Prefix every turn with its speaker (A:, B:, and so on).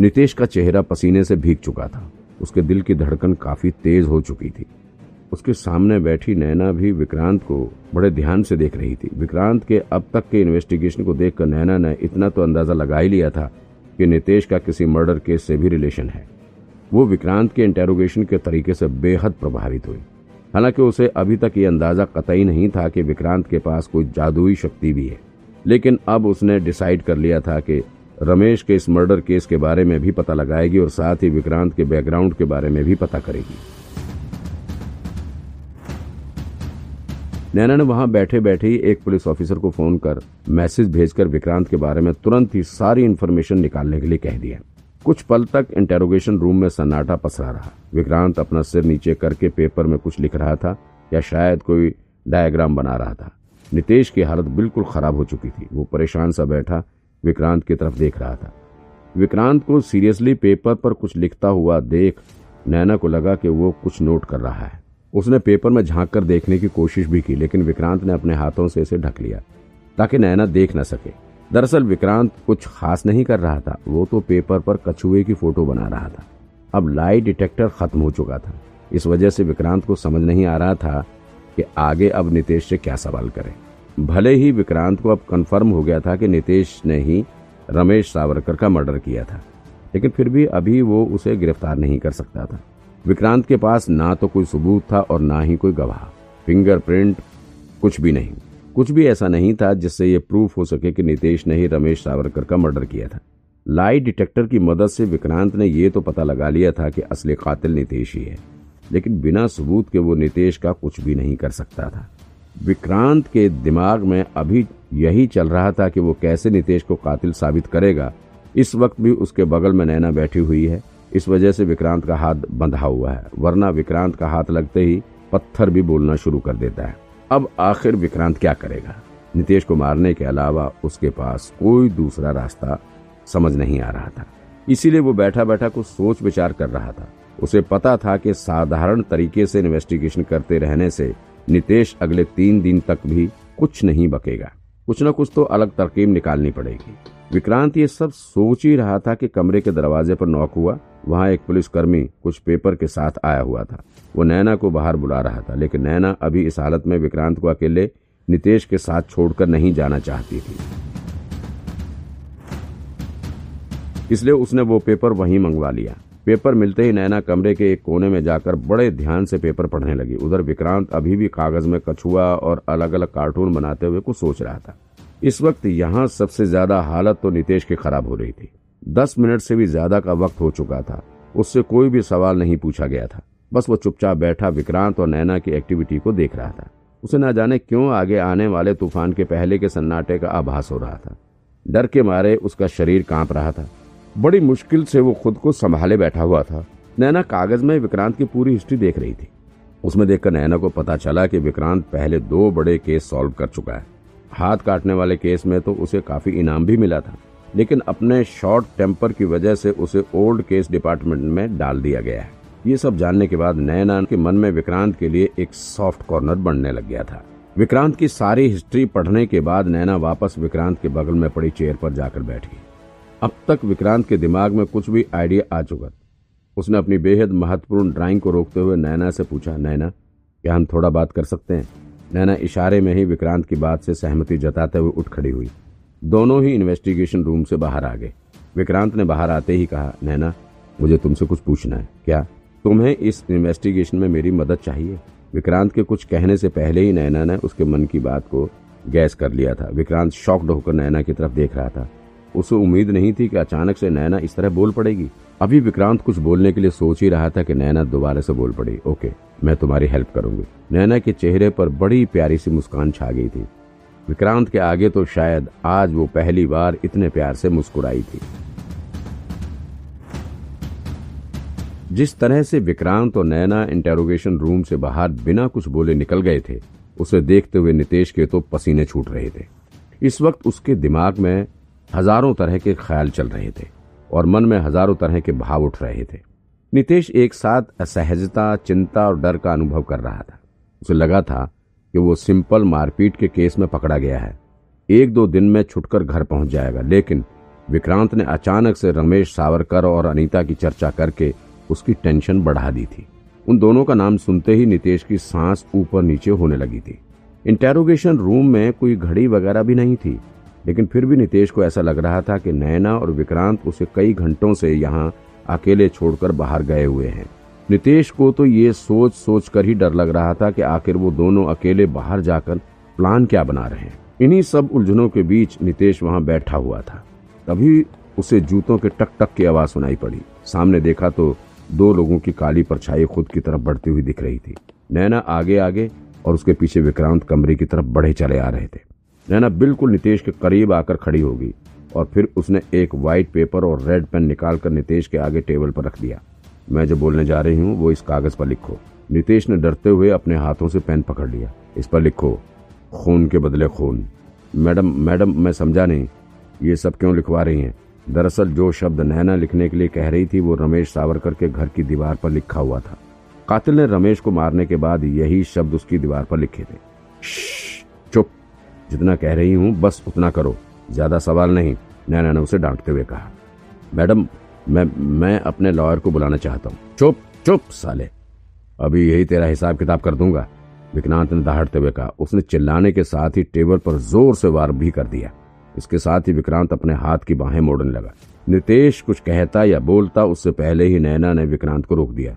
A: नितेश का चेहरा पसीने से भीग चुका था। उसके दिल की धड़कन काफ़ी तेज हो चुकी थी। उसके सामने बैठी नैना भी विक्रांत को बड़े ध्यान से देख रही थी। विक्रांत के अब तक के इन्वेस्टिगेशन को देखकर नैना ने इतना तो अंदाज़ा लगा ही लिया था कि नितेश का किसी मर्डर केस से भी रिलेशन है। वो विक्रांत के इंटेरोगेशन के तरीके से बेहद प्रभावित हुई। हालाँकि उसे अभी तक ये अंदाज़ा कतई नहीं था कि विक्रांत के पास कोई जादुई शक्ति भी है। लेकिन अब उसने डिसाइड कर लिया था कि रमेश के इस मर्डर केस के बारे में भी पता लगाएगी और साथ ही विक्रांत के बैकग्राउंड के बारे में भी पता करेगी। नैना ने वहाँ बैठे बैठे ही एक पुलिस ऑफिसर को फ़ोन कर मैसेज भेजकर विक्रांत के बारे में तुरंत ही सारी इन्फॉर्मेशन निकालने के लिए कह दिया। कुछ पल तक इंटेरोगेशन रूम में सन्नाटा पसरा रहा। विक्रांत अपना सिर नीचे करके पेपर में कुछ लिख रहा था या शायद कोई डायग्राम बना रहा था। नितेश की हालत बिल्कुल खराब हो चुकी थी। वो परेशान सा बैठा विक्रांत की तरफ़ देख रहा था। विक्रांत को सीरियसली पेपर पर कुछ लिखता हुआ देख नैना को लगा कि वो कुछ नोट कर रहा है। उसने पेपर में झाँक कर देखने की कोशिश भी की, लेकिन विक्रांत ने अपने हाथों से इसे ढक लिया, ताकि नैना देख न सके। दरअसल विक्रांत कुछ खास नहीं कर रहा था, वो तो पेपर पर कछुए की फ़ोटो बना रहा था। अब लाई डिटेक्टर खत्म हो चुका था। इस वजह से विक्रांत को समझ नहीं आ रहा था कि आगे अब नितेश से क्या सवाल करें। भले ही विक्रांत को अब कंफर्म हो गया था कि नितेश ने ही रमेश सावरकर का मर्डर किया था, लेकिन फिर भी अभी वो उसे गिरफ़्तार नहीं कर सकता था। विक्रांत के पास ना तो कोई सबूत था और ना ही कोई गवाह फिंगरप्रिंट कुछ भी नहीं। कुछ भी ऐसा नहीं था जिससे ये प्रूफ हो सके कि नितेश ने ही रमेश सावरकर का मर्डर किया था। लाई डिटेक्टर की मदद से विक्रांत ने यह तो पता लगा लिया था कि असली कातिल नितेश ही है, लेकिन बिना सबूत के वो नितेश का कुछ भी नहीं कर सकता था। विक्रांत के दिमाग में अभी यही चल रहा था कि वो कैसे नितेश को कातिल साबित करेगा। इस वक्त भी उसके बगल में नैना बैठी हुई है। इस वजह से विक्रांत का हाथ बंधा हुआ है, वरना विक्रांत का हाथ लगते ही पत्थर भी बोलना शुरू कर देता है। अब आखिर विक्रांत क्या करेगा? नितेश को मारने के अलावा उसके पास कोई दूसरा रास्ता समझ नहीं आ रहा था। इसीलिए वो बैठा बैठा कुछ सोच विचार कर रहा था। उसे पता था कि साधारण तरीके से इन्वेस्टिगेशन करते रहने से नितेश अगले तीन दिन तक भी कुछ नहीं बकेगा। कुछ न कुछ तो अलग तरकीब निकालनी पड़ेगी। विक्रांत ये सब सोच ही रहा था कि कमरे के दरवाजे पर नॉक हुआ, वहाँ एक पुलिसकर्मी कुछ पेपर के साथ आया हुआ था। वो नैना को बाहर बुला रहा था, लेकिन नैना अभी इस हालत में विक्रांत को अकेले नितेश के साथ छोड़कर नहीं जाना चाहती थी। इसलिए उसने वो पेपर वहीं मंगवा लिया। पेपर मिलते ही नैना कमरे के एक कोने में जाकर बड़े ध्यान से पेपर पढ़ने लगी। उधर विक्रांत अभी भी कागज़ में कछुआ और अलग अलग कार्टून बनाते हुए कुछ सोच रहा था। इस वक्त यहाँ सबसे ज़्यादा हालत तो नितेश की खराब हो रही थी। दस मिनट से भी ज़्यादा का वक्त हो चुका था। उससे कोई भी सवाल नहीं पूछा गया था। बस वो चुपचाप बैठा विक्रांत और नैना की एक्टिविटी को देख रहा था। उसे न जाने क्यों आगे आने वाले तूफ़ान के पहले के सन्नाटे का आभास हो रहा था। डर के मारे उसका शरीर काँप रहा था। बड़ी मुश्किल से वो खुद को संभाले बैठा हुआ था। नैना कागज़ में विक्रांत की पूरी हिस्ट्री देख रही थी। उसमें देखकर नैना को पता चला कि विक्रांत पहले दो बड़े केस सॉल्व कर चुका है। हाथ काटने वाले केस में तो उसे काफ़ी इनाम भी मिला था, लेकिन अपने शॉर्ट टेम्पर की वजह से उसे ओल्ड केस डिपार्टमेंट में डाल दिया गया है। ये सब जानने के बाद नैना के मन में विक्रांत के लिए एक सॉफ्ट कॉर्नर बनने लग गया था। विक्रांत की सारी हिस्ट्री पढ़ने के बाद नैना वापस विक्रांत के बगल में पड़ी चेयर पर जाकर बैठी अब तक विक्रांत के दिमाग में कुछ भी आइडिया आ चुका था। उसने अपनी बेहद महत्वपूर्ण ड्राइंग को रोकते हुए नैना से पूछा, नैना, क्या हम थोड़ा बात कर सकते हैं? नैना इशारे में ही विक्रांत की बात से सहमति जताते हुए उठ खड़ी हुई। दोनों ही इन्वेस्टिगेशन रूम से बाहर आ गए। विक्रांत ने बाहर आते ही कहा, नैना, मुझे तुमसे कुछ पूछना है। क्या तुम्हें इस इन्वेस्टिगेशन में मेरी मदद चाहिए? विक्रांत के कुछ कहने से पहले ही नैना ने उसके मन की बात को गैस कर लिया था। विक्रांत शॉक्ड होकर नैना की तरफ़ देख रहा था। उसे उम्मीद नहीं थी कि अचानक से नैना इस तरह बोल पड़ेगी। अभी विक्रांत कुछ बोलने के लिए सोच ही रहा था कि नैना दोबारा से बोल पड़ी, ओके, मैं तुम्हारी हेल्प करूँगी। नैना के चेहरे पर बड़ी प्यारी सी मुस्कान छा गई थी। विक्रांत के आगे तो शायद आज वो पहली बार इतने प्यार से मुस्कुराई थी। जिस तरह से विक्रांत और नैना इंटेरोगेशन रूम से बाहर बिना कुछ बोले निकल गए थे, उसे देखते हुए नितेश के तो पसीने छूट रहे थे। इस वक्त उसके दिमाग में हज़ारों तरह के ख्याल चल रहे थे और मन में हज़ारों तरह के भाव उठ रहे थे। नितेश एक साथ असहजता, चिंता और डर का अनुभव कर रहा था। उसे लगा था कि वो सिंपल मारपीट के केस में पकड़ा गया है। एक दो दिन में छुटकर घर पहुँच जाएगा, लेकिन विक्रांत ने अचानक से रमेश सावरकर और अनीता की चर्चा करके उसकी टेंशन बढ़ा दी थी। उन दोनों का नाम सुनते ही नितेश की सांस ऊपर नीचे होने लगी थी। इंटेरोगेशन रूम में कोई घड़ी वगैरह भी नहीं थी। लेकिन फिर भी नितेश को ऐसा लग रहा था कि नैना और विक्रांत उसे कई घंटों से यहाँ अकेले छोड़कर बाहर गए हुए हैं। नितेश को तो ये सोच सोच कर ही डर लग रहा था कि आखिर वो दोनों अकेले बाहर जाकर प्लान क्या बना रहे हैं। इन्हीं सब उलझनों के बीच नितेश वहाँ बैठा हुआ था। तभी उसे जूतों के टक टक की आवाज़ सुनाई पड़ी। सामने देखा तो दो लोगों की काली परछाई खुद की तरफ़ बढ़ती हुई दिख रही थी। नैना आगे आगे और उसके पीछे विक्रांत कमरे की तरफ़ बढ़े चले आ रहे थे। नैना बिल्कुल नितेश के करीब आकर खड़ी होगी और फिर उसने एक वाइट पेपर और रेड पेन निकालकर नितेश के आगे टेबल पर रख दिया। मैं जो बोलने जा रही हूँ, वो इस कागज़ पर लिखो। नितेश ने डरते हुए अपने हाथों से पेन पकड़ लिया। इस पर लिखो, खून के बदले खून। मैडम मैडम, मैं समझा नहीं। ये सब क्यों लिखवा रही हैं? दरअसल जो शब्द नैना लिखने के लिए कह रही थी, वो रमेश सावरकर के घर की दीवार पर लिखा हुआ था। कातिल ने रमेश को मारने के बाद यही शब्द उसकी दीवार पर लिखे थे। चुप। जितना कह रही हूँ, बस उतना करो। ज़्यादा सवाल नहीं नैना ने उसे डांटते हुए कहा। मैडम, मैं मैं अपने लॉयर को बुलाना चाहता हूँ। चुप चुप, साले। अभी यही तेरा हिसाब किताब कर दूँगा, विक्रांत ने दहाड़ते हुए कहा। उसने चिल्लाने के साथ ही टेबल पर ज़ोर से वार भी कर दिया। इसके साथ ही विक्रांत अपने हाथ की बाहें मोड़ने लगा। नितेश कुछ कहता या बोलता, उससे पहले ही नैना ने विक्रांत को रोक दिया।